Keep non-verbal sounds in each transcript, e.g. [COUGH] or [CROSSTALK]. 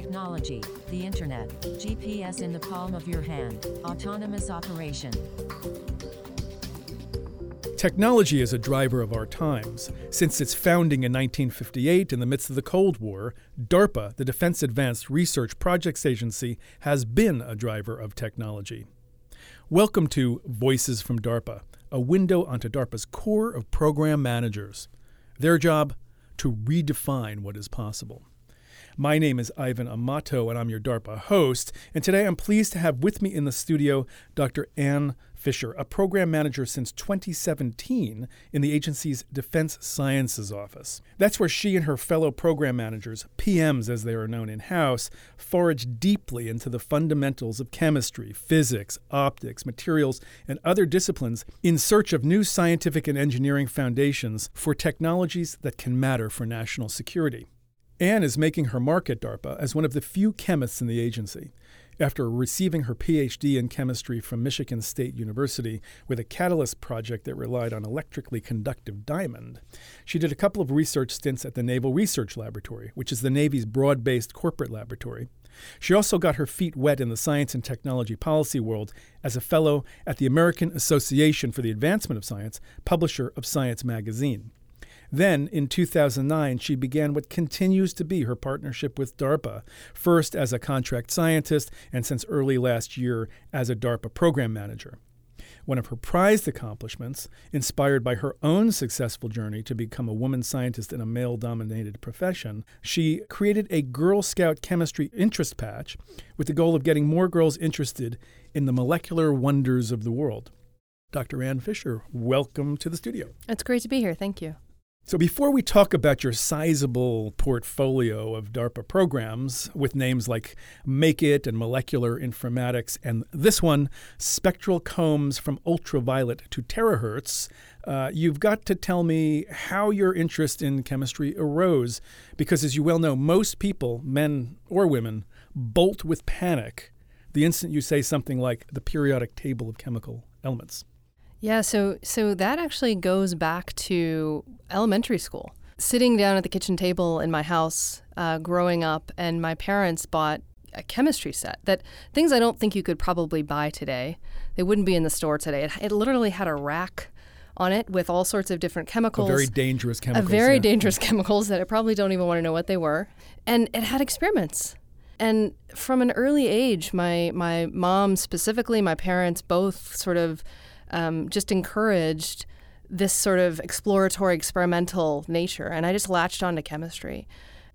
technology, the internet, GPS in the palm of your hand, autonomous operation. Technology is a driver of our times. Since its founding in 1958 in the midst of the Cold War, DARPA, the Defense Advanced Research Projects Agency, has been a driver of technology. Welcome to Voices from DARPA, a window onto DARPA's core of program managers. Their job? To redefine what is possible. My name is Ivan Amato, and I'm your DARPA host. And today I'm pleased to have with me in the studio Dr. Anne Fischer, a program manager since 2017 in the agency's Defense Sciences Office. That's where she and her fellow program managers, PMs as they are known in house, forage deeply into the fundamentals of chemistry, physics, optics, materials, and other disciplines in search of new scientific and engineering foundations for technologies that can matter for national security. Anne is making her mark at DARPA as one of the few chemists in the agency. After receiving her PhD in chemistry from Michigan State University with a catalyst project that relied on electrically conductive diamond, she did a couple of research stints at the Naval Research Laboratory, which is the Navy's broad based corporate laboratory. She also got her feet wet in the science and technology policy world as a fellow at the American Association for the Advancement of Science, publisher of Science magazine. Then, in 2009, she began what continues to be her partnership with DARPA, first as a contract scientist and since early last year as a DARPA program manager. One of her prized accomplishments, inspired by her own successful journey to become a woman scientist in a male dominated profession, she created a Girl Scout chemistry interest patch with the goal of getting more girls interested in the molecular wonders of the world. Dr. Anne Fischer, welcome to the studio. It's great to be here. Thank you. So, before we talk about your sizable portfolio of DARPA programs with names like Make It and Molecular Informatics, and this one, Spectral Combs from Ultraviolet to Terahertz, uh, you've got to tell me how your interest in chemistry arose. Because, as you well know, most people, men or women, bolt with panic the instant you say something like the periodic table of chemical elements. Yeah, so so that actually goes back to elementary school. Sitting down at the kitchen table in my house, uh, growing up, and my parents bought a chemistry set that things I don't think you could probably buy today. They wouldn't be in the store today. It, it literally had a rack on it with all sorts of different chemicals. A very dangerous chemicals. A very yeah. dangerous [LAUGHS] chemicals that I probably don't even want to know what they were. And it had experiments. And from an early age, my my mom specifically, my parents both sort of um, just encouraged this sort of exploratory, experimental nature, and I just latched on to chemistry.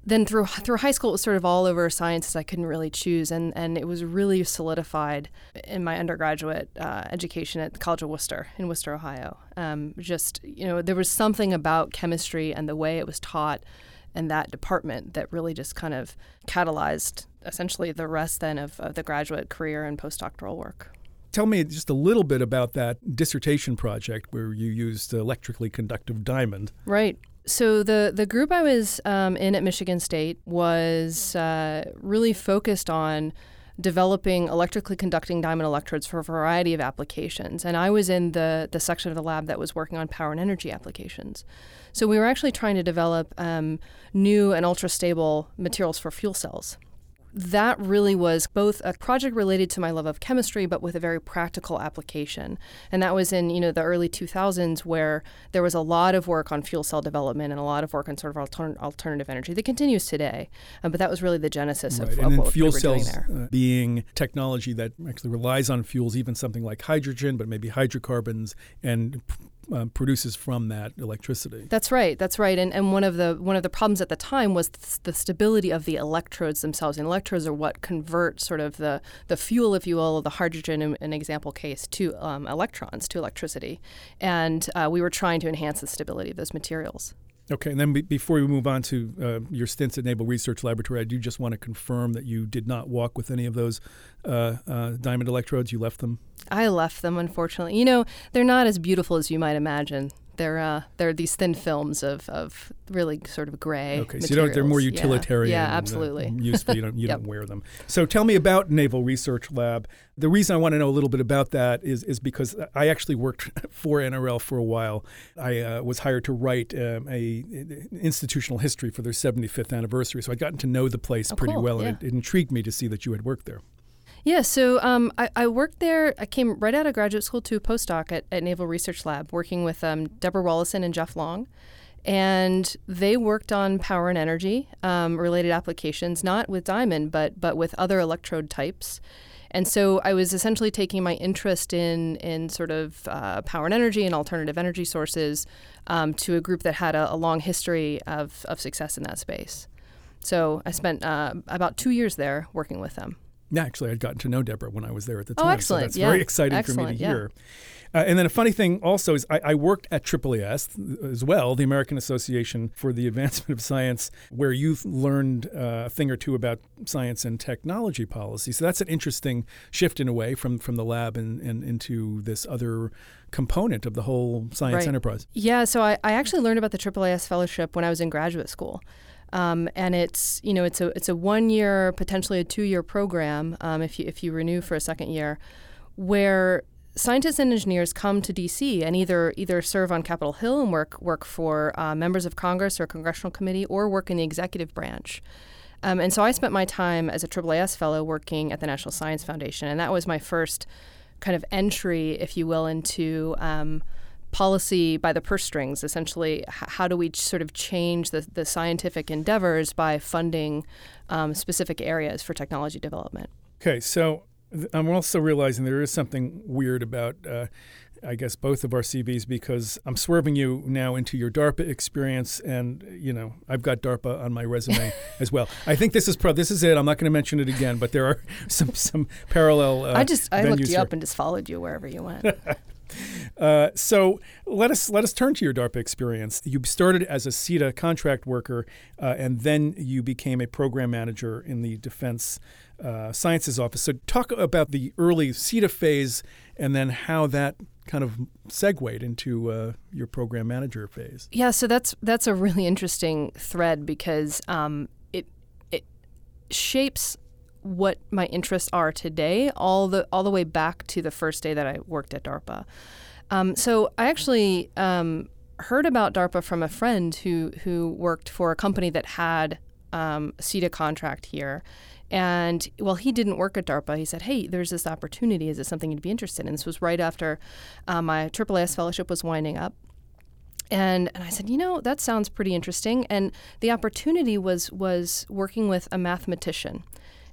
Then through through high school, it was sort of all over sciences I couldn't really choose, and, and it was really solidified in my undergraduate uh, education at the College of Wooster in Wooster, Ohio. Um, just you know, there was something about chemistry and the way it was taught in that department that really just kind of catalyzed essentially the rest then of, of the graduate career and postdoctoral work. Tell me just a little bit about that dissertation project where you used electrically conductive diamond. Right. So the the group I was um, in at Michigan State was uh, really focused on developing electrically conducting diamond electrodes for a variety of applications. And I was in the, the section of the lab that was working on power and energy applications. So we were actually trying to develop um, new and ultra stable materials for fuel cells that really was both a project related to my love of chemistry, but with a very practical application. And that was in you know the early 2000s, where there was a lot of work on fuel cell development and a lot of work on sort of altern- alternative energy that continues today. Um, but that was really the genesis right. of, and of what fuel we were cells doing there. Uh, being technology that actually relies on fuels, even something like hydrogen, but maybe hydrocarbons and uh, produces from that electricity. That's right. That's right. And and one of the one of the problems at the time was th- the stability of the electrodes themselves. And electrodes are what convert sort of the the fuel, if you will, the hydrogen in an example case to um, electrons to electricity. And uh, we were trying to enhance the stability of those materials. Okay, and then be- before we move on to uh, your stints at Naval Research Laboratory, I do just want to confirm that you did not walk with any of those uh, uh, diamond electrodes. You left them. I left them, unfortunately. You know, they're not as beautiful as you might imagine they're uh, they're these thin films of, of really sort of gray. Okay, so you don't, they're more materials. Yeah. utilitarian. Yeah, and, uh, absolutely. useful. You don't you [LAUGHS] Yep. don't wear them. So tell me about Naval Research Lab. The reason I want to know a little bit about that is is because I actually worked [LAUGHS] for NRL for a while. I uh, was hired to write um, a, institutional history for their 75th anniversary, so I'd gotten to know the place Oh, pretty cool. well, Yeah. and it, it intrigued me to see that you had worked there. Yeah, so um, I, I worked there. I came right out of graduate school to a postdoc at, at Naval Research Lab, working with um, Deborah Rolison and Jeff Long. And they worked on power and energy um, related applications, not with diamond, but but with other electrode types. And so I was essentially taking my interest in in sort of uh, power and energy and alternative energy sources um, to a group that had a, a long history of, of success in that space. So I spent uh, about two years there working with them. Yeah, actually, I'd gotten to know Deborah when I was there at the Oh, time. excellent. So that's Yeah. very exciting for me Excellent, to yeah. hear. Uh, and then a funny thing also is I, I worked at AAAS as well, the American Association for the Advancement of Science, where you've learned uh, a thing or two about science and technology policy. So that's an interesting shift in a way from, from the lab and, and into this other component of the whole science Right. enterprise. Yeah, so I, I actually learned about the AAAS fellowship when I was in graduate school. Um, and it's you know it's a it's a one year potentially a two year program um, if you if you renew for a second year, where scientists and engineers come to DC and either either serve on Capitol Hill and work work for uh, members of Congress or a congressional committee or work in the executive branch. Um, and so I spent my time as a AAAS fellow working at the National Science Foundation, and that was my first kind of entry, if you will, into um, policy by the purse strings. Essentially, h- how do we sort of change the, the scientific endeavors by funding um, specific areas for technology development? Okay, so I'm also realizing there is something weird about, uh, I guess, both of our CVs because I'm swerving you now into your DARPA experience, and you know I've got DARPA on my resume [LAUGHS] as well. I think this is pro. This is it. I'm not going to mention it again, but there are [LAUGHS] some some parallel. Uh, I just I looked you here. up and just followed you wherever you went. [LAUGHS] Uh, so let us let us turn to your DARPA experience. You started as a SETA contract worker, uh, and then you became a program manager in the Defense uh, Sciences Office. So talk about the early SETA phase, and then how that kind of segued into uh, your program manager phase. Yeah, so that's that's a really interesting thread because um, it it shapes what my interests are today, all the all the way back to the first day that I worked at DARPA. Um, so I actually um, heard about DARPA from a friend who who worked for a company that had um, a SETA contract here. And well, he didn't work at DARPA. He said, "Hey, there's this opportunity. Is this something you'd be interested in?" This was right after uh, my AAAS fellowship was winding up. And, and I said, you know, that sounds pretty interesting. And the opportunity was was working with a mathematician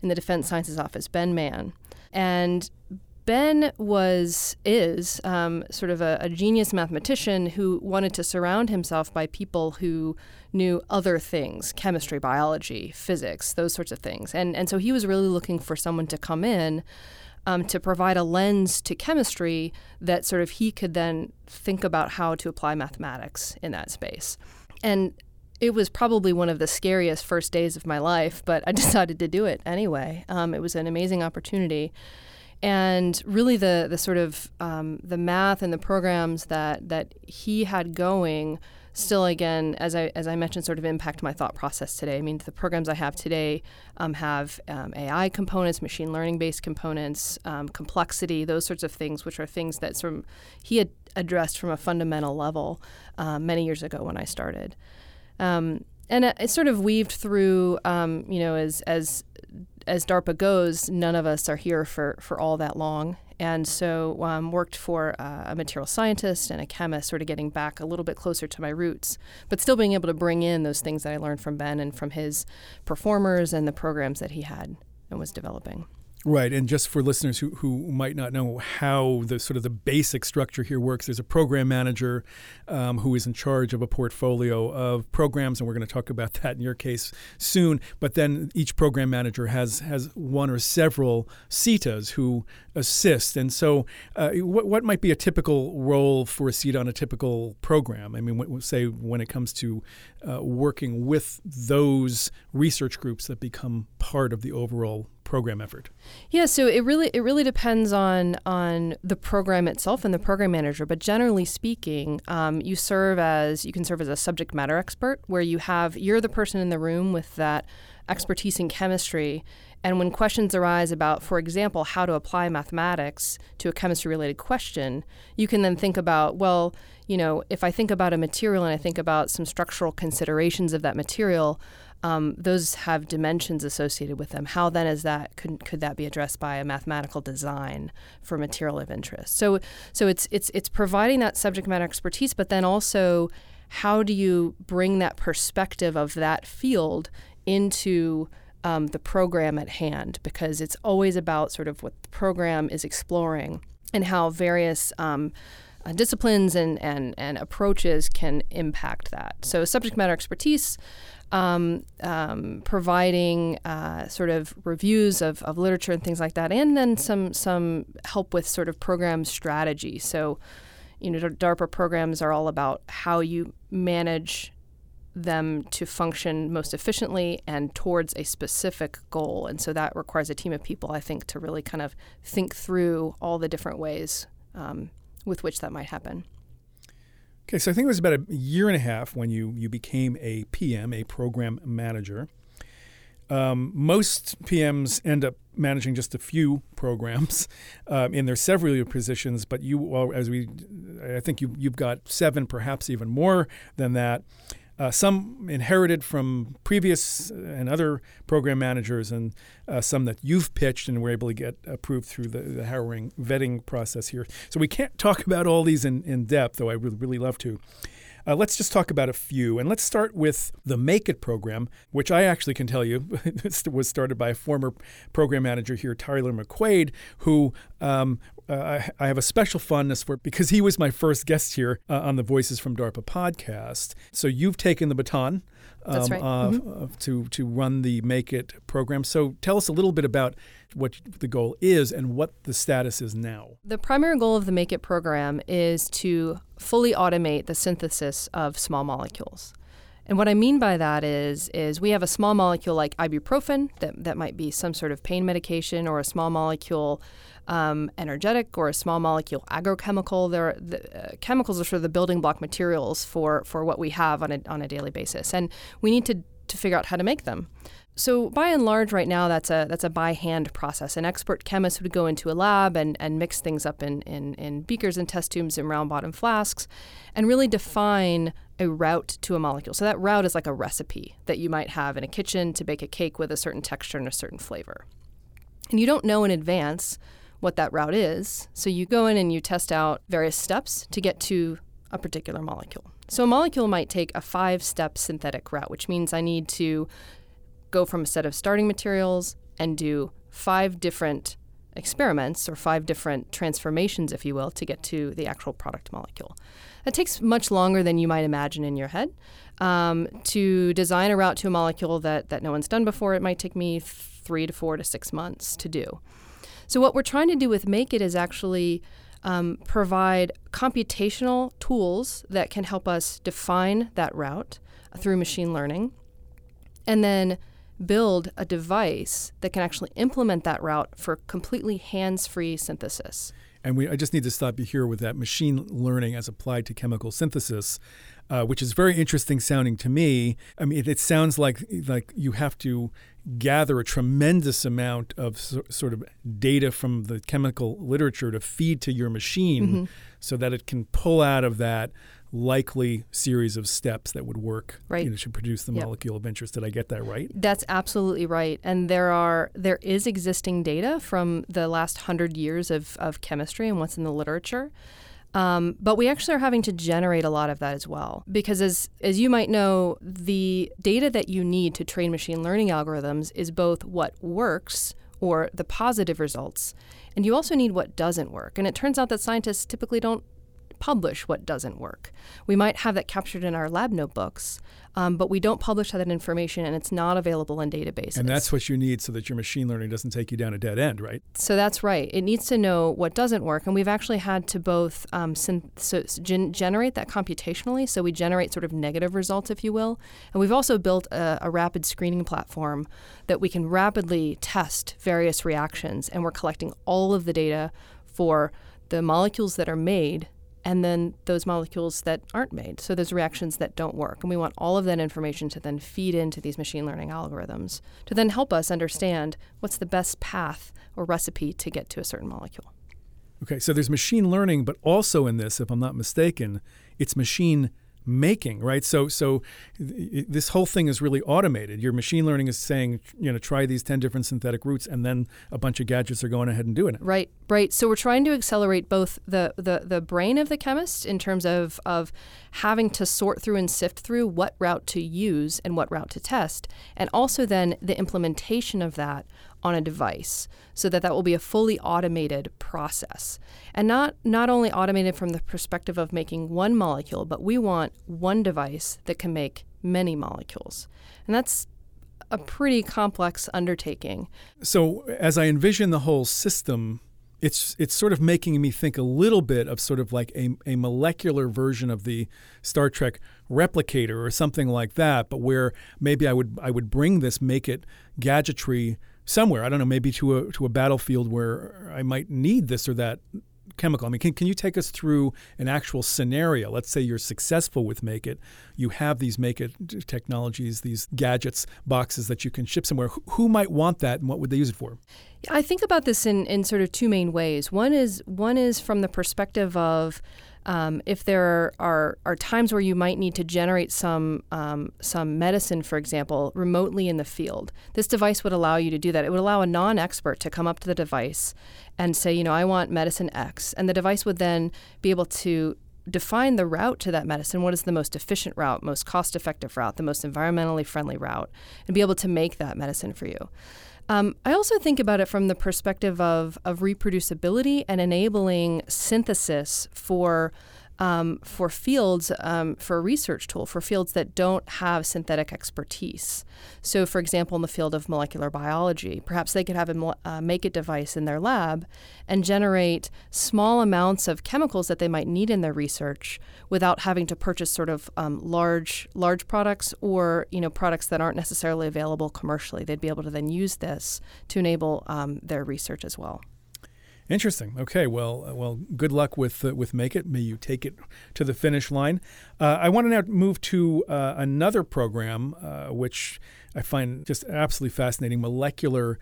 in the Defense Sciences Office, Ben Mann. And Ben was is um, sort of a, a genius mathematician who wanted to surround himself by people who knew other things, chemistry, biology, physics, those sorts of things. And and so he was really looking for someone to come in um, to provide a lens to chemistry that sort of he could then think about how to apply mathematics in that space. And it was probably one of the scariest first days of my life, but I [LAUGHS] decided to do it anyway. Um, it was an amazing opportunity. And really, the, the sort of um, the math and the programs that, that he had going still again as I, as I mentioned sort of impact my thought process today. I mean the programs i have today um, have um, ai components machine learning based components um, complexity those sorts of things which are things that sort of he had addressed from a fundamental level uh, many years ago when i started. Um, and it, it sort of weaved through um, you know as as as DARPA goes, none of us are here for, for all that long. And so um, worked for uh, a material scientist and a chemist, sort of getting back a little bit closer to my roots, but still being able to bring in those things that I learned from Ben and from his performers and the programs that he had and was developing. Right, and just for listeners who, who might not know how the sort of the basic structure here works, there's a program manager um, who is in charge of a portfolio of programs, and we're going to talk about [LAUGHS] that in your case soon. But then each program manager has has one or several SETAs who assist, and so uh, what what might be a typical role for a SETA on a typical program? I mean, say when it comes to uh, working with those research groups that become part of the overall program effort? Yeah, so it really it really depends on on the program itself and the program manager. But generally speaking, um, you serve as you can serve as a subject matter expert, where you have you're the person in the room with that expertise in chemistry. And when questions arise about, for example, how to apply mathematics to a chemistry related question, you can then think about, well, you know, if I think about a material and I think about some structural considerations of that material, um, those have dimensions associated with them. How then is that could, could that be addressed by a mathematical design for material of interest? So so it's it's it's providing that subject matter expertise, but then also how do you bring that perspective of that field into um, the program at hand? Because it's always about sort of what the program is exploring and how various um, uh, disciplines and, and, and approaches can impact that. So, subject matter expertise, um, um, providing uh, sort of reviews of, of literature and things like that, and then some, some help with sort of program strategy. So, you know, DARPA programs are all about how you manage them to function most efficiently and towards a specific goal. And so that requires a team of people, I think, to really kind of think through all the different ways um, with which that might happen. Okay, so I think it was about a year and a half when you, you became a PM, a program manager. Um, most PMs end up managing just a few [LAUGHS] programs um, in their several positions, but you, well, as we, I think you, you've got seven, perhaps even more than that. Uh, some inherited from previous and other program managers, and uh, some that you've pitched and were able to get approved through the, the harrowing vetting process here. So we can't talk [LAUGHS] about all these in, in depth, though I would really love to. Uh, let's just talk about a few. And let's start with the Make It program, which I actually can tell you [LAUGHS] was started by a former program manager here, Tyler McQuade, who um, uh, I, have a special fondness for because he was my first guest here uh, on the Voices from DARPA podcast. So you've taken the baton um, right. mm-hmm. to to run the Make It program. So tell us a little bit about what the goal is and what the status is now. The primary goal of the Make It program is to fully automate the synthesis of small molecules. And what I mean by that is, is we have a small molecule like ibuprofen that, that might be some sort of pain medication, or a small molecule um, energetic, or a small molecule agrochemical. There, the, uh, chemicals are sort of the building block materials for for what we have on a on a daily basis, and we need to to figure out how to make them. So by and large, right now, that's a that's a by hand process. An expert chemist would go into a lab and, and mix things up in, in, in beakers and test tubes and round bottom flasks, and really define a route to a molecule. So that route is like a recipe that you might have in a kitchen to bake a cake with a certain texture and a certain flavor. And you don't know in advance what that route is, so you go in and you test out various steps to get to a particular molecule. So a molecule might take a five step synthetic route, which means I need to go from a set of starting materials and do five different experiments or five different transformations, if you will, to get to the actual product molecule. That takes much longer than you might imagine in your head. Um, to design a route to a molecule that, that no one's done before, it might take me three to four to six months to do. So, what we're trying to do with Make It is actually um, provide computational tools that can help us define that route through machine learning and then build a device that can actually implement that route for completely hands-free synthesis. And we, I just need to stop you here with that machine learning as applied to chemical synthesis, uh, which is very interesting sounding to me. I mean, it, it, sounds like like you have to gather a tremendous amount of so, sort of data from the chemical literature to feed to your machine, mm-hmm. so that it can pull out of that likely series of steps that would work right. you know, to produce the yep. molecule of interest. Did I get that right? That's absolutely right. And there are there is existing data from the last hundred years of, of chemistry and what's in the literature. Um, but we actually are having to generate a lot of that as well. Because as, as you might know, the data that you need to train machine learning algorithms is both what works or the positive results, and you also need what doesn't work. And it turns out that scientists typically don't publish what doesn't work. We might have that captured in our lab notebooks, um, but we don't publish that information and it's not available in databases. And that's what you need so that your machine learning doesn't take you down a dead end, right? So that's right. It needs to know what doesn't work. And we've actually had to both um, syn- so gen- generate that computationally. So we generate sort of negative results, if you will. And we've also built a, a rapid screening platform that we can rapidly test various reactions. And we're collecting all of the data for the molecules that are made and then those molecules that aren't made. So those reactions that don't work. And we want all of that information to then feed into these machine learning algorithms to then help us understand what's the best path or recipe to get to a certain molecule. Okay, so there's machine learning, but also in this, if I'm not mistaken, it's machine making, right? So, so th- this whole thing is really automated. Your machine learning is saying, you know, try these ten different synthetic routes, and then a bunch of gadgets are going ahead and doing it. Right, right. So we're trying to accelerate both the the, the brain of the chemist in terms of of having to sort through and sift through what route to use and what route to test, and also then the implementation of that on a device so that that will be a fully automated process. And not not only automated from the perspective of making one molecule but we want one device that can make many molecules. And that's a pretty complex undertaking. So as I envision the whole system, it's it's sort of making me think a little bit of sort of like a, a molecular version of the Star Trek replicator or something like that, but where maybe I would I would bring this make it gadgetry somewhere. I don't know, maybe to a to a battlefield where I might need this or that chemical. I mean, can, can you take us through an actual scenario? Let's say you're successful with Make It. You have these Make It technologies, these gadgets, boxes that you can ship somewhere. Who, who might want that and what would they use it for? I think about this in, in sort of two main ways. One is one is from the perspective of um, if there are, are times where you might need to generate some um, some medicine, for example, remotely in the field. This device would allow you to do that. It would allow a non-expert to come up to the device and say, you know, I want medicine X, and the device would then be able to define the route to that medicine. What is the most efficient route, most cost-effective route, the most environmentally friendly route, and be able to make that medicine for you. Um, I also think about it from the perspective of, of reproducibility and enabling synthesis for um, for fields um, for a research tool for fields that don't have synthetic expertise. So, for example, in the field of molecular biology, perhaps they could have a uh, make it device in their lab and generate small amounts of chemicals that they might need in their research without having to purchase sort of um, large large products or you know products that aren't necessarily available commercially. They'd be able to then use this to enable um, their research as well. Interesting. Okay. Well, uh, well. Good luck with uh, with Make It. May you take it to the finish line. Uh, I want to now move to uh, another program, uh, which I find just absolutely fascinating: molecular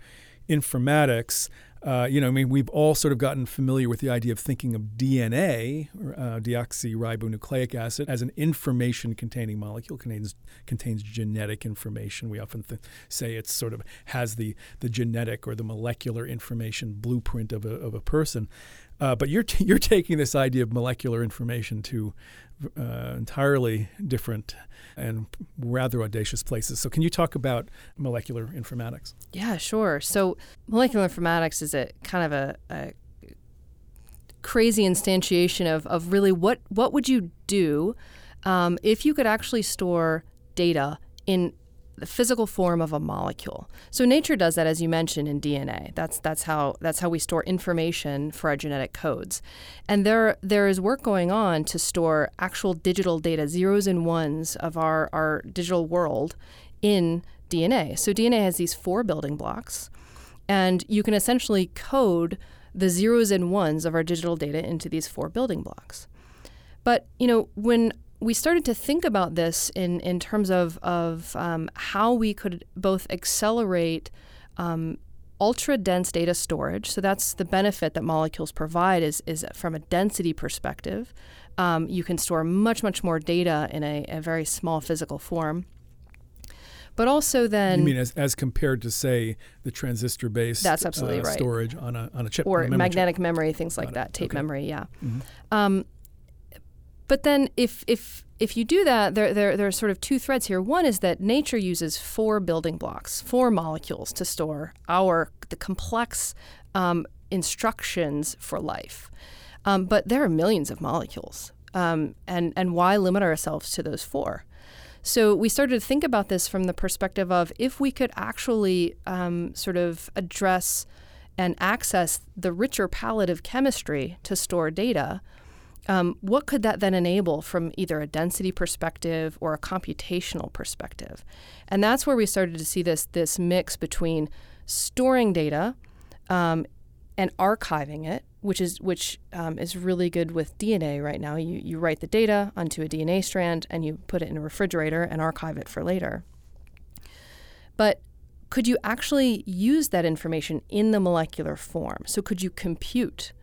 informatics. Uh, you know, I mean, we've all sort of gotten familiar with the idea of thinking of DNA, uh, deoxyribonucleic acid, as an information-containing molecule. contains contains genetic information. We often th- say it sort of has the the genetic or the molecular information blueprint of a of a person. Uh, but you're t- [LAUGHS] you're taking this idea of molecular information to uh, entirely different and rather audacious places. So, can you talk about molecular informatics? Yeah, sure. So, molecular informatics is a kind of a, a crazy instantiation of, of really what what would you do um, if you could actually store data in the physical form of a molecule. So nature does that, as you mentioned, in DNA. That's that's how that's how we store information for our genetic codes. And there there is work going on to store actual digital data, zeros and ones of our our digital world, in DNA. So DNA has these four building blocks, and you can essentially code the zeros and ones of our digital data into these four building blocks. But you know when we started to think about this in, in terms of, of um, how we could both accelerate um, ultra dense data storage. So that's the benefit that molecules provide is, is from a density perspective. Um, you can store much, much more data in a, a very small physical form. But also then you mean as, as compared to say the transistor based that's absolutely uh, right. storage on a on a chip or memory magnetic chip. memory, things like that, tape Okay. memory, yeah. Mhm. Um, but then if if if you do that, there, there there are sort of two threads here. One is that nature uses four building blocks, four molecules to store our the complex um, instructions for life. Um, but there are millions of molecules. Um, and, and why limit ourselves to those four? So we started to think about this from the perspective of if we could actually um, sort of address and access the richer palette of chemistry to store data, um, what could that then enable from either a density perspective or a computational perspective? And that's where we started to see this this mix between storing data um, and archiving it, which is which um, is really good with DNA right now. You you write the data onto a DNA strand and you put it in a refrigerator and archive it for later. But could you actually use that information in the molecular form? So could you compute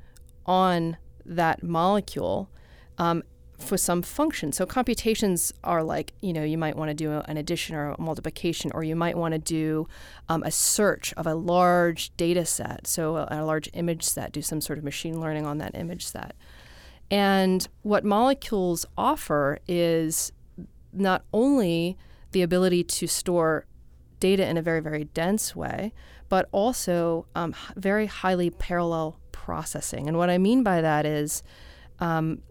on that molecule um, for some function. So computations are like, you know, you might want to do an addition or a multiplication, or you might want to do um, a search of a large data set, so a, a, large image set, do some sort of machine learning on that image set. And what molecules offer is not only the ability to store data in a very, very dense way, but also um, very highly parallel processing. And what I mean by that is, um,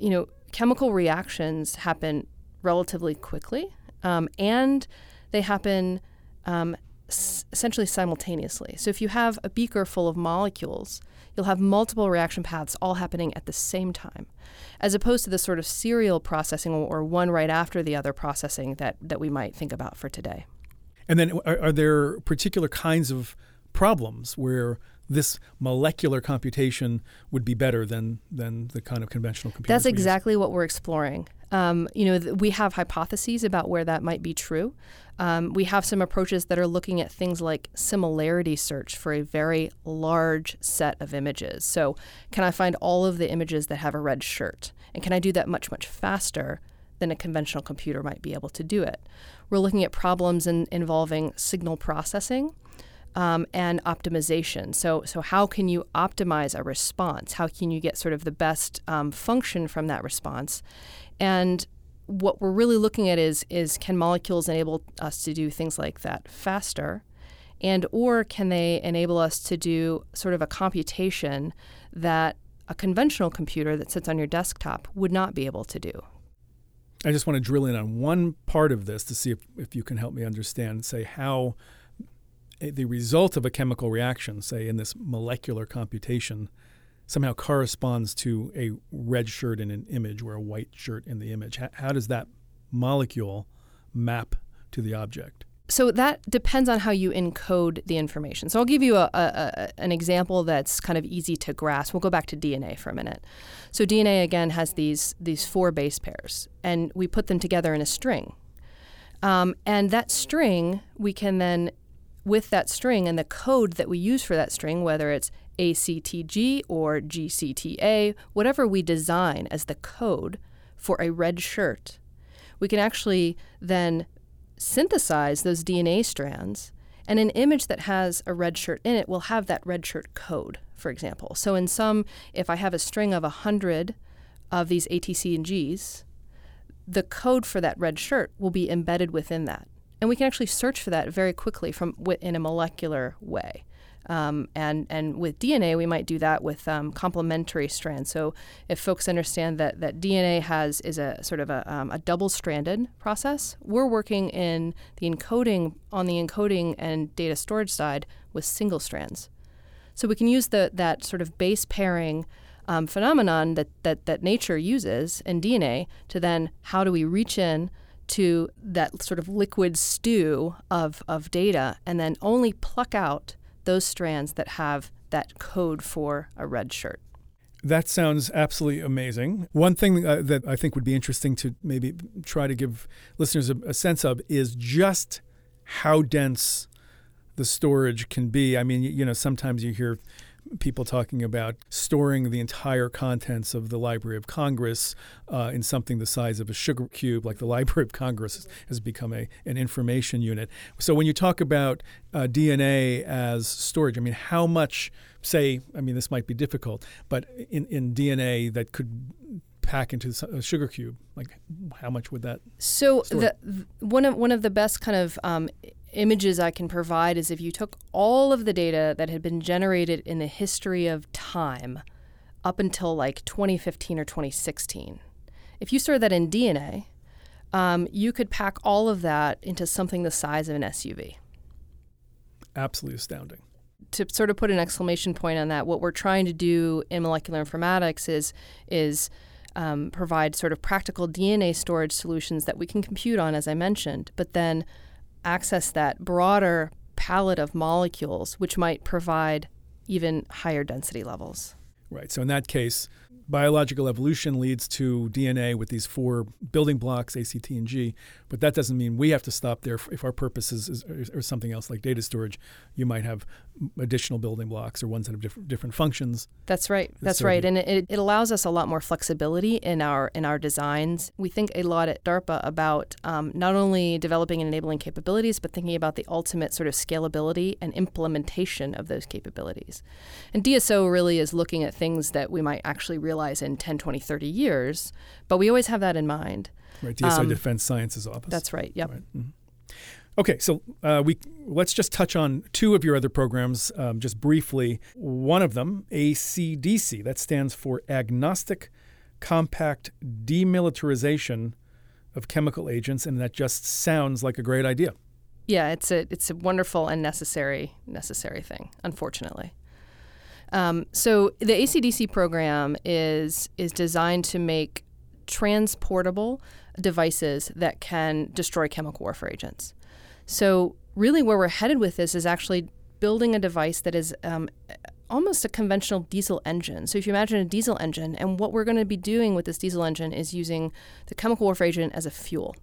you know, chemical reactions happen relatively quickly, um, and they happen um, s- essentially simultaneously. So if you have a beaker full of molecules, you'll have multiple reaction paths all happening at the same time, as opposed to the sort of serial processing or, one right after the other processing that, that we might think about for today. And then, are, are there particular kinds of problems where this molecular computation would be better than than the kind of conventional computer. That's exactly what we're exploring. Um, you know, th- we have hypotheses about where that might be true. Um, we have some approaches that are looking at things like similarity search for a very large set of images. So, can I find all of the images that have a red shirt? And can I do that much, much faster than a conventional computer might be able to do it? We're looking at problems in, involving signal processing um, and optimization. So, so how can you optimize a response? How can you get sort of the best um, function from that response? And what we're really looking at is is can molecules enable us to do things like that faster, and or can they enable us to do sort of a computation that a conventional computer that sits on your desktop would not be able to do. I just want to drill in on one part of this to see if, if you can help me understand, say, how the result of a chemical reaction, say in this molecular computation, somehow corresponds to a red shirt in an image or a white shirt in the image. How, how does that molecule map to the object? So that depends on how you encode the information. So I'll give you a, a, an example that's kind of easy to grasp. We'll go back to DNA for a minute. So DNA again has these these four base pairs, and we put them together in a string. Um, and that string we can then with that string and the code that we use for that string, whether it's ACTG or GCTA, whatever we design as the code for a red shirt, we can actually then synthesize those DNA strands. And an image that has a red shirt in it will have that red shirt code, for example. So, in some, if I have a string of 100 of these ATC and Gs, the code for that red shirt will be embedded within that and we can actually search for that very quickly from in a molecular way. Um, and and with DNA, we might do that with um, complementary strands. So if folks understand that that DNA has is a sort of a, um, a double-stranded process, we're working in the encoding on the encoding and data storage side with single strands. So we can use the that sort of base pairing um, phenomenon that, that that nature uses in DNA to then how do we reach in to that sort of liquid stew of, of data and then only pluck out those strands that have that code for a red shirt. That sounds absolutely amazing. One thing uh, that I think would be interesting to maybe try to give listeners a, a sense of is just how dense the storage can be. I mean, you know, sometimes you hear people talking about storing the entire contents of the Library of Congress uh, in something the size of a sugar cube, like the [LAUGHS] Library of Congress has become a, an information unit. So when you talk about uh, DNA as storage, I mean, how much, say, I mean, this might be difficult, but in, in DNA that could pack into a sugar cube, like how much would that? So the, one of one of the best kind of um, images I can provide is if you took all of the data that had been generated in the history of time up until like 2015 or 2016. If you store that in DNA, um, you could pack all of that into something the size of an SUV. Absolutely astounding. To sort of put an exclamation point on that, what we're trying to do in molecular informatics is is um, provide sort of practical DNA storage solutions that we can compute on, as I mentioned, but then access that broader palette of molecules, which might provide even higher density levels. Right. So in that case, biological evolution leads to DNA with these four building blocks, A, C, T, and G. But that doesn't mean we have to stop there. If our purpose is, is or something else like data storage, you might have additional building blocks or ones that have different different functions. That's right. That's right. And it, it allows us a lot more flexibility in our in our designs. We think a lot at DARPA about um, not only developing and enabling capabilities, but thinking about the ultimate sort of scalability and implementation of those capabilities. And DSO really is looking at things that we might actually realize in 10, 20, 30 years, but we always have that in mind. Right, DSO um, Defense Sciences Office. That's right. Yep. Right. Mm-hmm. Okay, so uh, we let's just touch on two of your other programs um, just briefly. One of them, ACDC, that stands for Agnostic Compact Demilitarization of Chemical Agents, and that just sounds like a great idea. Yeah, it's a it's a wonderful and necessary necessary thing. Unfortunately. Um, so the ACDC program is is designed to make transportable devices that can destroy chemical warfare agents. So, really, where we're headed with this is actually building a device that is um, almost a conventional diesel engine. So, if you imagine a diesel engine, and what we're going to be doing with this diesel engine is using the chemical warfare agent as a fuel.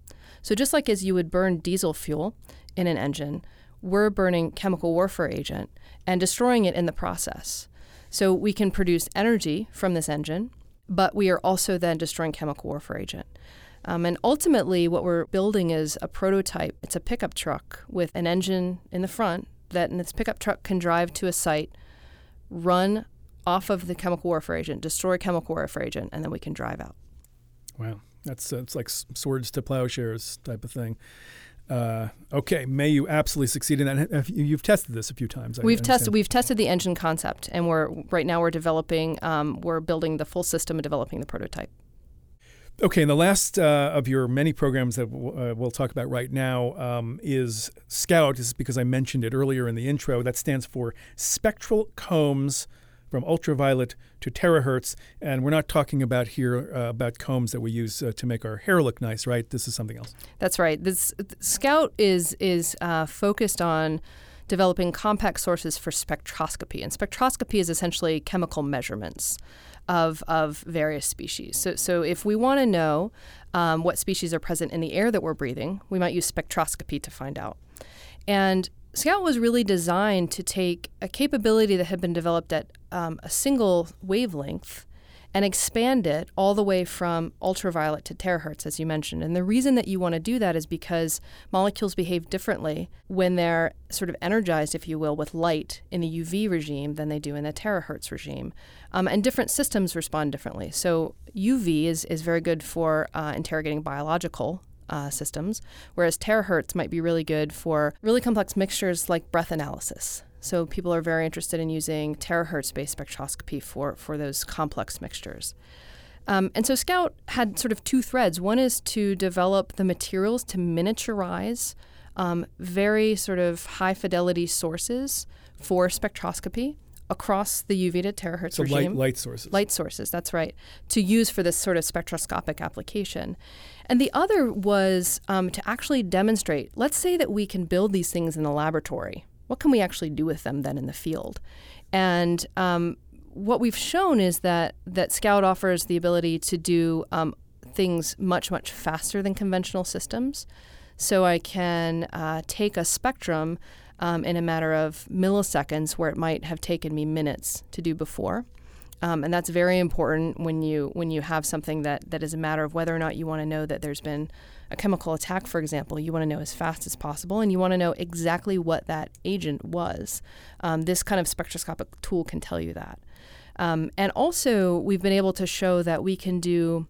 So, just like as you would burn diesel fuel in an engine, we're burning chemical warfare agent and destroying it in the process. So, we can produce energy from this engine, but we are also then destroying chemical warfare agent. Um, and ultimately, what we're building is a prototype. It's a pickup truck with an engine in the front that in this pickup truck can drive to a site, run off of the chemical warfare agent, destroy chemical warfare agent, and then we can drive out. Wow, that's it's like swords to plowshares type of thing. Uh, okay, may you absolutely succeed in that. You've tested this a few times. we've tested. We've tested the engine concept, and we're right now we're developing. Um, we're building the full system and developing the prototype. Okay, and the last uh, of your many programs that w- uh, we'll talk about right now um, is SCOUT. This is because I mentioned it earlier in the intro. That stands for Spectral Combs from Ultraviolet to Terahertz. And we're not talking about here uh, about combs that we use uh, to make our hair look nice, right? This is something else. That's right. This SCOUT is is uh, focused on developing compact sources for spectroscopy, and spectroscopy is essentially chemical measurements of, of various species. So, so if we want to know um, what species are present in the air that we're breathing, we might use spectroscopy to find out. And Scout was really designed to take a capability that had been developed at um, a single wavelength and expand it all the way from ultraviolet to terahertz, as you mentioned. And the reason that you want to do that is because molecules behave differently when they're sort of energized, if you will, with light in the UV regime than they do in the terahertz regime. Um, and different systems respond differently. So UV is, is very good for uh, interrogating biological uh, systems, whereas terahertz might be really good for really complex mixtures like breath analysis. So people are very interested in using terahertz-based spectroscopy for, for those complex mixtures. Um, and so Scout had sort of two threads. One is to develop the materials to miniaturize um, very sort of high fidelity sources for spectroscopy across the UV to terahertz so regime. Light, light sources. Light sources, that's right, to use for this sort of spectroscopic application. And the other was um, to actually demonstrate let's say that we can build these things in the laboratory. What can we actually do with them then in the field? And um, what we've shown is that, that Scout offers the ability to do um, things much, much faster than conventional systems. So I can uh, take a spectrum um, in a matter of milliseconds where it might have taken me minutes to do before. Um, and that's very important when you when you have something that, that is a matter of whether or not you want to know that there's been a chemical attack, for example. You want to know as fast as possible, and you want to know exactly what that agent was. Um, this kind of spectroscopic tool can tell you that. Um, and also, we've been able to show that we can do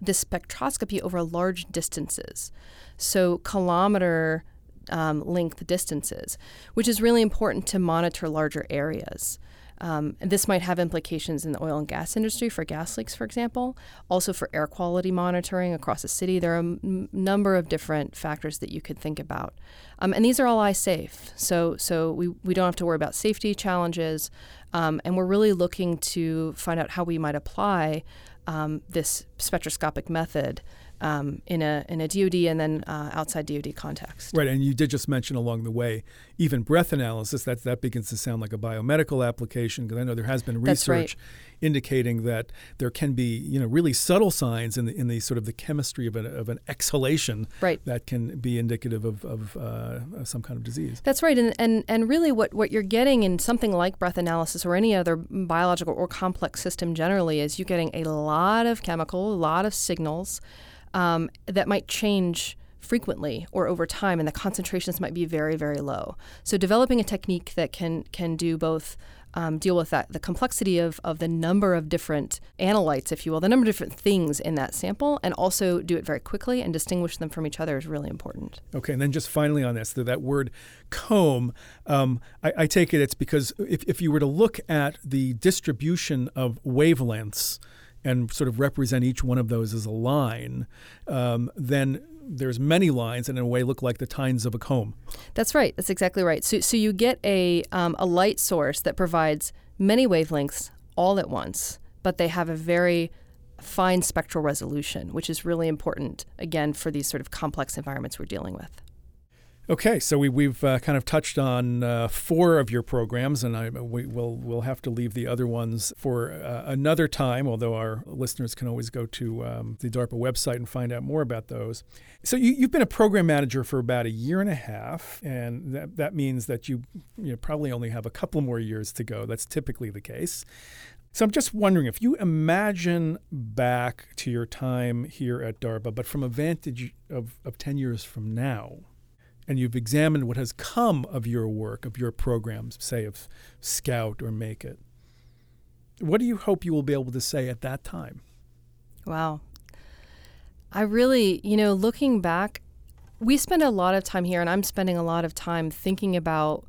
this spectroscopy over large distances, so kilometer um, length distances, which is really important to monitor larger areas. Um, and this might have implications in the oil and gas industry for gas leaks, for example. Also for air quality monitoring across a city. There are a m- number of different factors that you could think about. Um, and these are all eye safe. So, so we, we don't have to worry about safety challenges. Um, and we're really looking to find out how we might apply um, this spectroscopic method um, in a in a DoD and then uh, outside DoD context. Right, and you did just mention along the way, even breath analysis. That that begins to sound like a biomedical application because I know there has been research right. indicating that there can be you know really subtle signs in the in the sort of the chemistry of an of an exhalation right. that can be indicative of of, uh, of some kind of disease. That's right, and and and really what what you're getting in something like breath analysis or any other biological or complex system generally is you're getting a lot of chemical, a lot of signals um, that might change frequently or over time, and the concentrations might be very, very low. So developing a technique that can can do both. Um, deal with that the complexity of, of the number of different analytes, if you will, the number of different things in that sample, and also do it very quickly and distinguish them from each other is really important. Okay, and then just finally on this, that word comb, um, I, I, take it it's because if, if you were to look at the distribution of wavelengths and sort of represent each one of those as a line, um, then there's many lines and in a way look like the tines of a comb. That's right. That's exactly right. So, so you get a, um, a light source that provides many wavelengths all at once, but they have a very fine spectral resolution, which is really important, again, for these sort of complex environments we're dealing with. Okay, so we, we've uh, kind of touched on uh, four of your programs, and I, we, will we'll have to leave the other ones for uh, another time, although our listeners can always go to um, the DARPA website and find out more about those. So you, have been a program manager for about a year and a half, and that, that means that you, you know, probably only have a couple more years to go. That's typically the case. So I'm just wondering if you imagine back to your time here at DARPA, but from a vantage of, of 10 years from now, and you've examined what has come of your work, of your programs, say of Scout or Make It, what do you hope you will be able to say at that time? Wow. I really, you know, looking back, we spend a lot of time here, and I'm spending a lot of time thinking about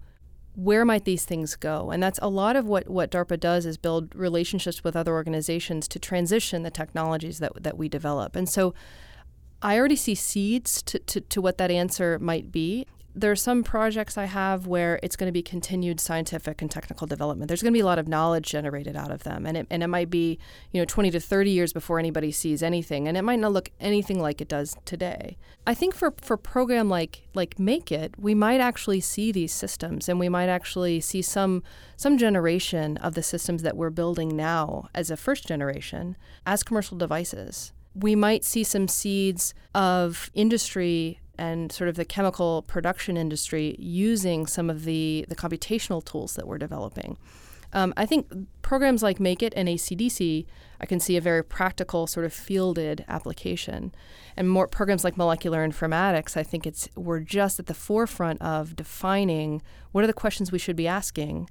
where might these things go and that's a lot of what, what darpa does is build relationships with other organizations to transition the technologies that, that we develop and so I already see seeds to, to, to what that answer might be. There are some projects I have where it's going to be continued scientific and technical development. There's going to be a lot of knowledge generated out of them, and it, and it might be you know 20 to 30 years before anybody sees anything, and it might not look anything like it does today. I think for for a program like like Make It, we might actually see these systems, and we might actually see some some generation of the systems that we're building now as a first generation as commercial devices we might see some seeds of industry and sort of the chemical production industry using some of the, the computational tools that we're developing. Um, I think programs like Make It and ACDC, I can see a very practical, sort of fielded application. And more programs like molecular informatics, I think it's we're just at the forefront of defining what are the questions we should be asking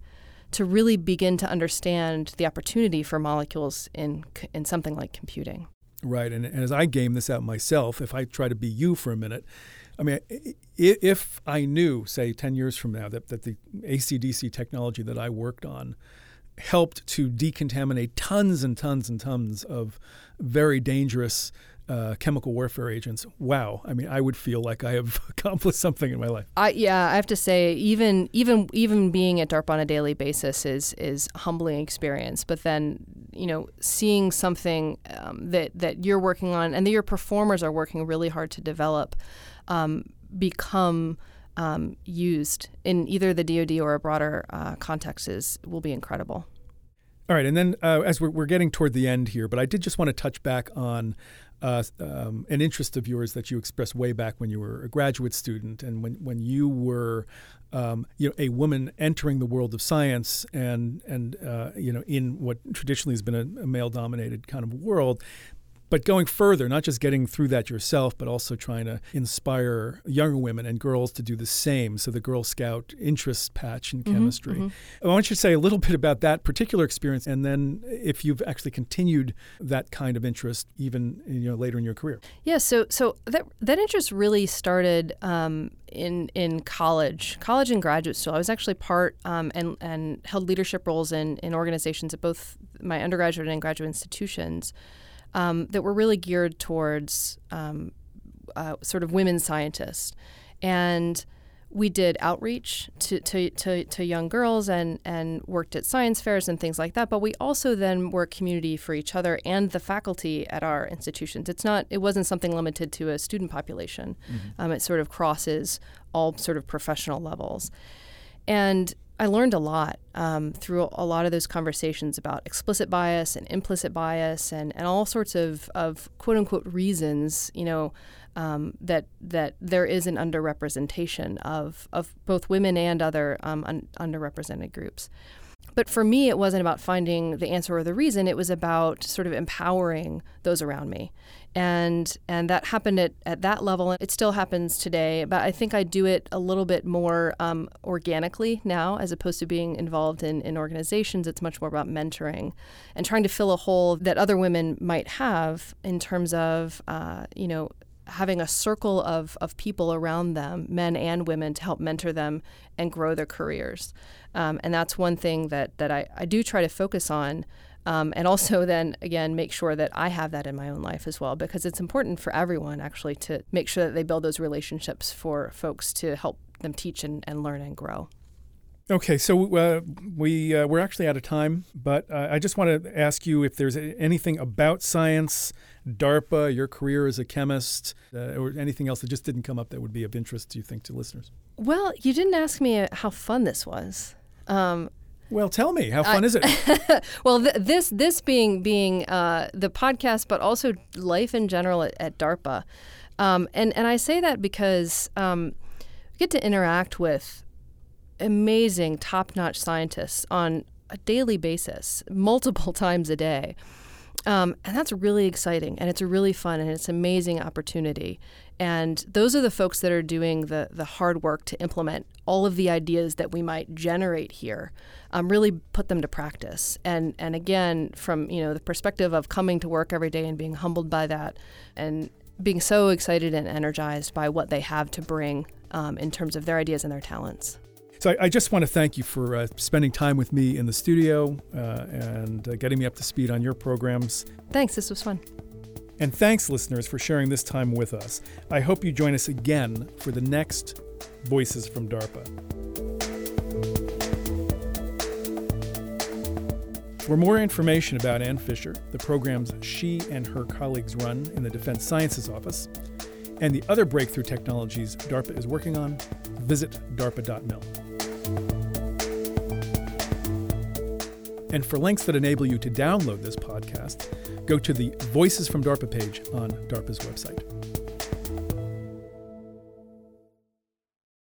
to really begin to understand the opportunity for molecules in in something like computing. Right. And, and, as I game this out myself, if I try to be you for a minute, I mean, if I knew, say, 10 years from now, that, that the ACDC technology that I worked on helped to decontaminate tons and tons and tons of very dangerous uh, chemical warfare agents. Wow, I mean, I would feel like I have [LAUGHS] accomplished something in my life. I, yeah, I have to say, even even even being at DARPA on a daily basis is is humbling experience. But then, you know, seeing something um, that that you're working on and that your performers are working really hard to develop, um, become um, used in either the DoD or a broader uh, context is will be incredible. All right, and then uh, as we're, we're getting toward the end here, but I did just want to touch back on uh, um, an interest of yours that you expressed way back when you were a graduate student and when, when you were um, you know a woman entering the world of science and and uh, you know in what traditionally has been a, a male dominated kind of world But going further, not just getting through that yourself, but also trying to inspire younger women and girls to do the same. So the Girl Scout interest patch in Mhm, chemistry. mhm. I want you to say a little bit about that particular experience, and then if you've actually continued that kind of interest even you know later in your career. Yeah, so so that that interest really started um, in in college, college and graduate school. I was actually part um, and and held leadership roles in in organizations at both my undergraduate and graduate institutions um, that were really geared towards um, uh, sort of women scientists, and we did outreach to, to, to, to young girls and, and worked at science fairs and things like that. But we also then were a community for each other and the faculty at our institutions. It's not it wasn't something limited to a student population. Um, it sort of crosses all sort of professional levels. And I learned a lot um, through a lot of those conversations about explicit bias and implicit bias and, and all sorts of, of quote unquote reasons, you know, um, that that there is an underrepresentation of, of both women and other um, un- underrepresented groups. But for me, it wasn't about finding the answer or the reason. It was about sort of empowering those around me. And and that happened at, at that level. It still happens today, but I think I do it a little bit more um, organically now as opposed to being involved in, in organizations. It's much more about mentoring and trying to fill a hole that other women might have in terms of, uh, you know, having a circle of, of people around them, men and women, to help mentor them and grow their careers. Um, and that's one thing that, that I, I do try to focus on. Um, and also, [LAUGHS] then again, make sure that I have that in my own life as well, because it's important for everyone actually to make sure that they build those relationships for folks to help them teach and, and learn and grow. Okay, so uh, we uh, we're actually out of time, but uh, I just want to ask you if there's anything about science, DARPA, your career as a chemist, uh, or anything else that just didn't come up that would be of interest, do you think, to listeners? Well, you didn't ask me uh, how fun this was. Um, Well, tell me, how fun is it? [LAUGHS] well, th- this this being being uh, the podcast, but also life in general at, at DARPA, um, and and I say that because um, we get to interact with amazing, top-notch scientists on a daily basis, multiple [LAUGHS] times a day. Um, and that's really exciting and it's a really fun and it's an amazing opportunity. And those are the folks that are doing the, the hard work to implement all of the ideas that we might generate here, um, really put them to practice. And, and again, from you know the perspective of coming to work every day and being humbled by that and being so excited and energized by what they have to bring um, in terms of their ideas and their talents. So I, I just want to thank you for uh, spending time with me in the studio uh, and uh, getting me up to speed on your programs. Thanks, this was fun. And thanks, listeners, for sharing this time with us. I hope you join us again for the next Voices from DARPA. For more information about Anne Fischer, the programs she and her colleagues run in the Defense Sciences Office, and the other breakthrough technologies DARPA is working on, visit darpa.mil. And for links that enable you to download this podcast, go to the Voices from DARPA page on DARPA's website.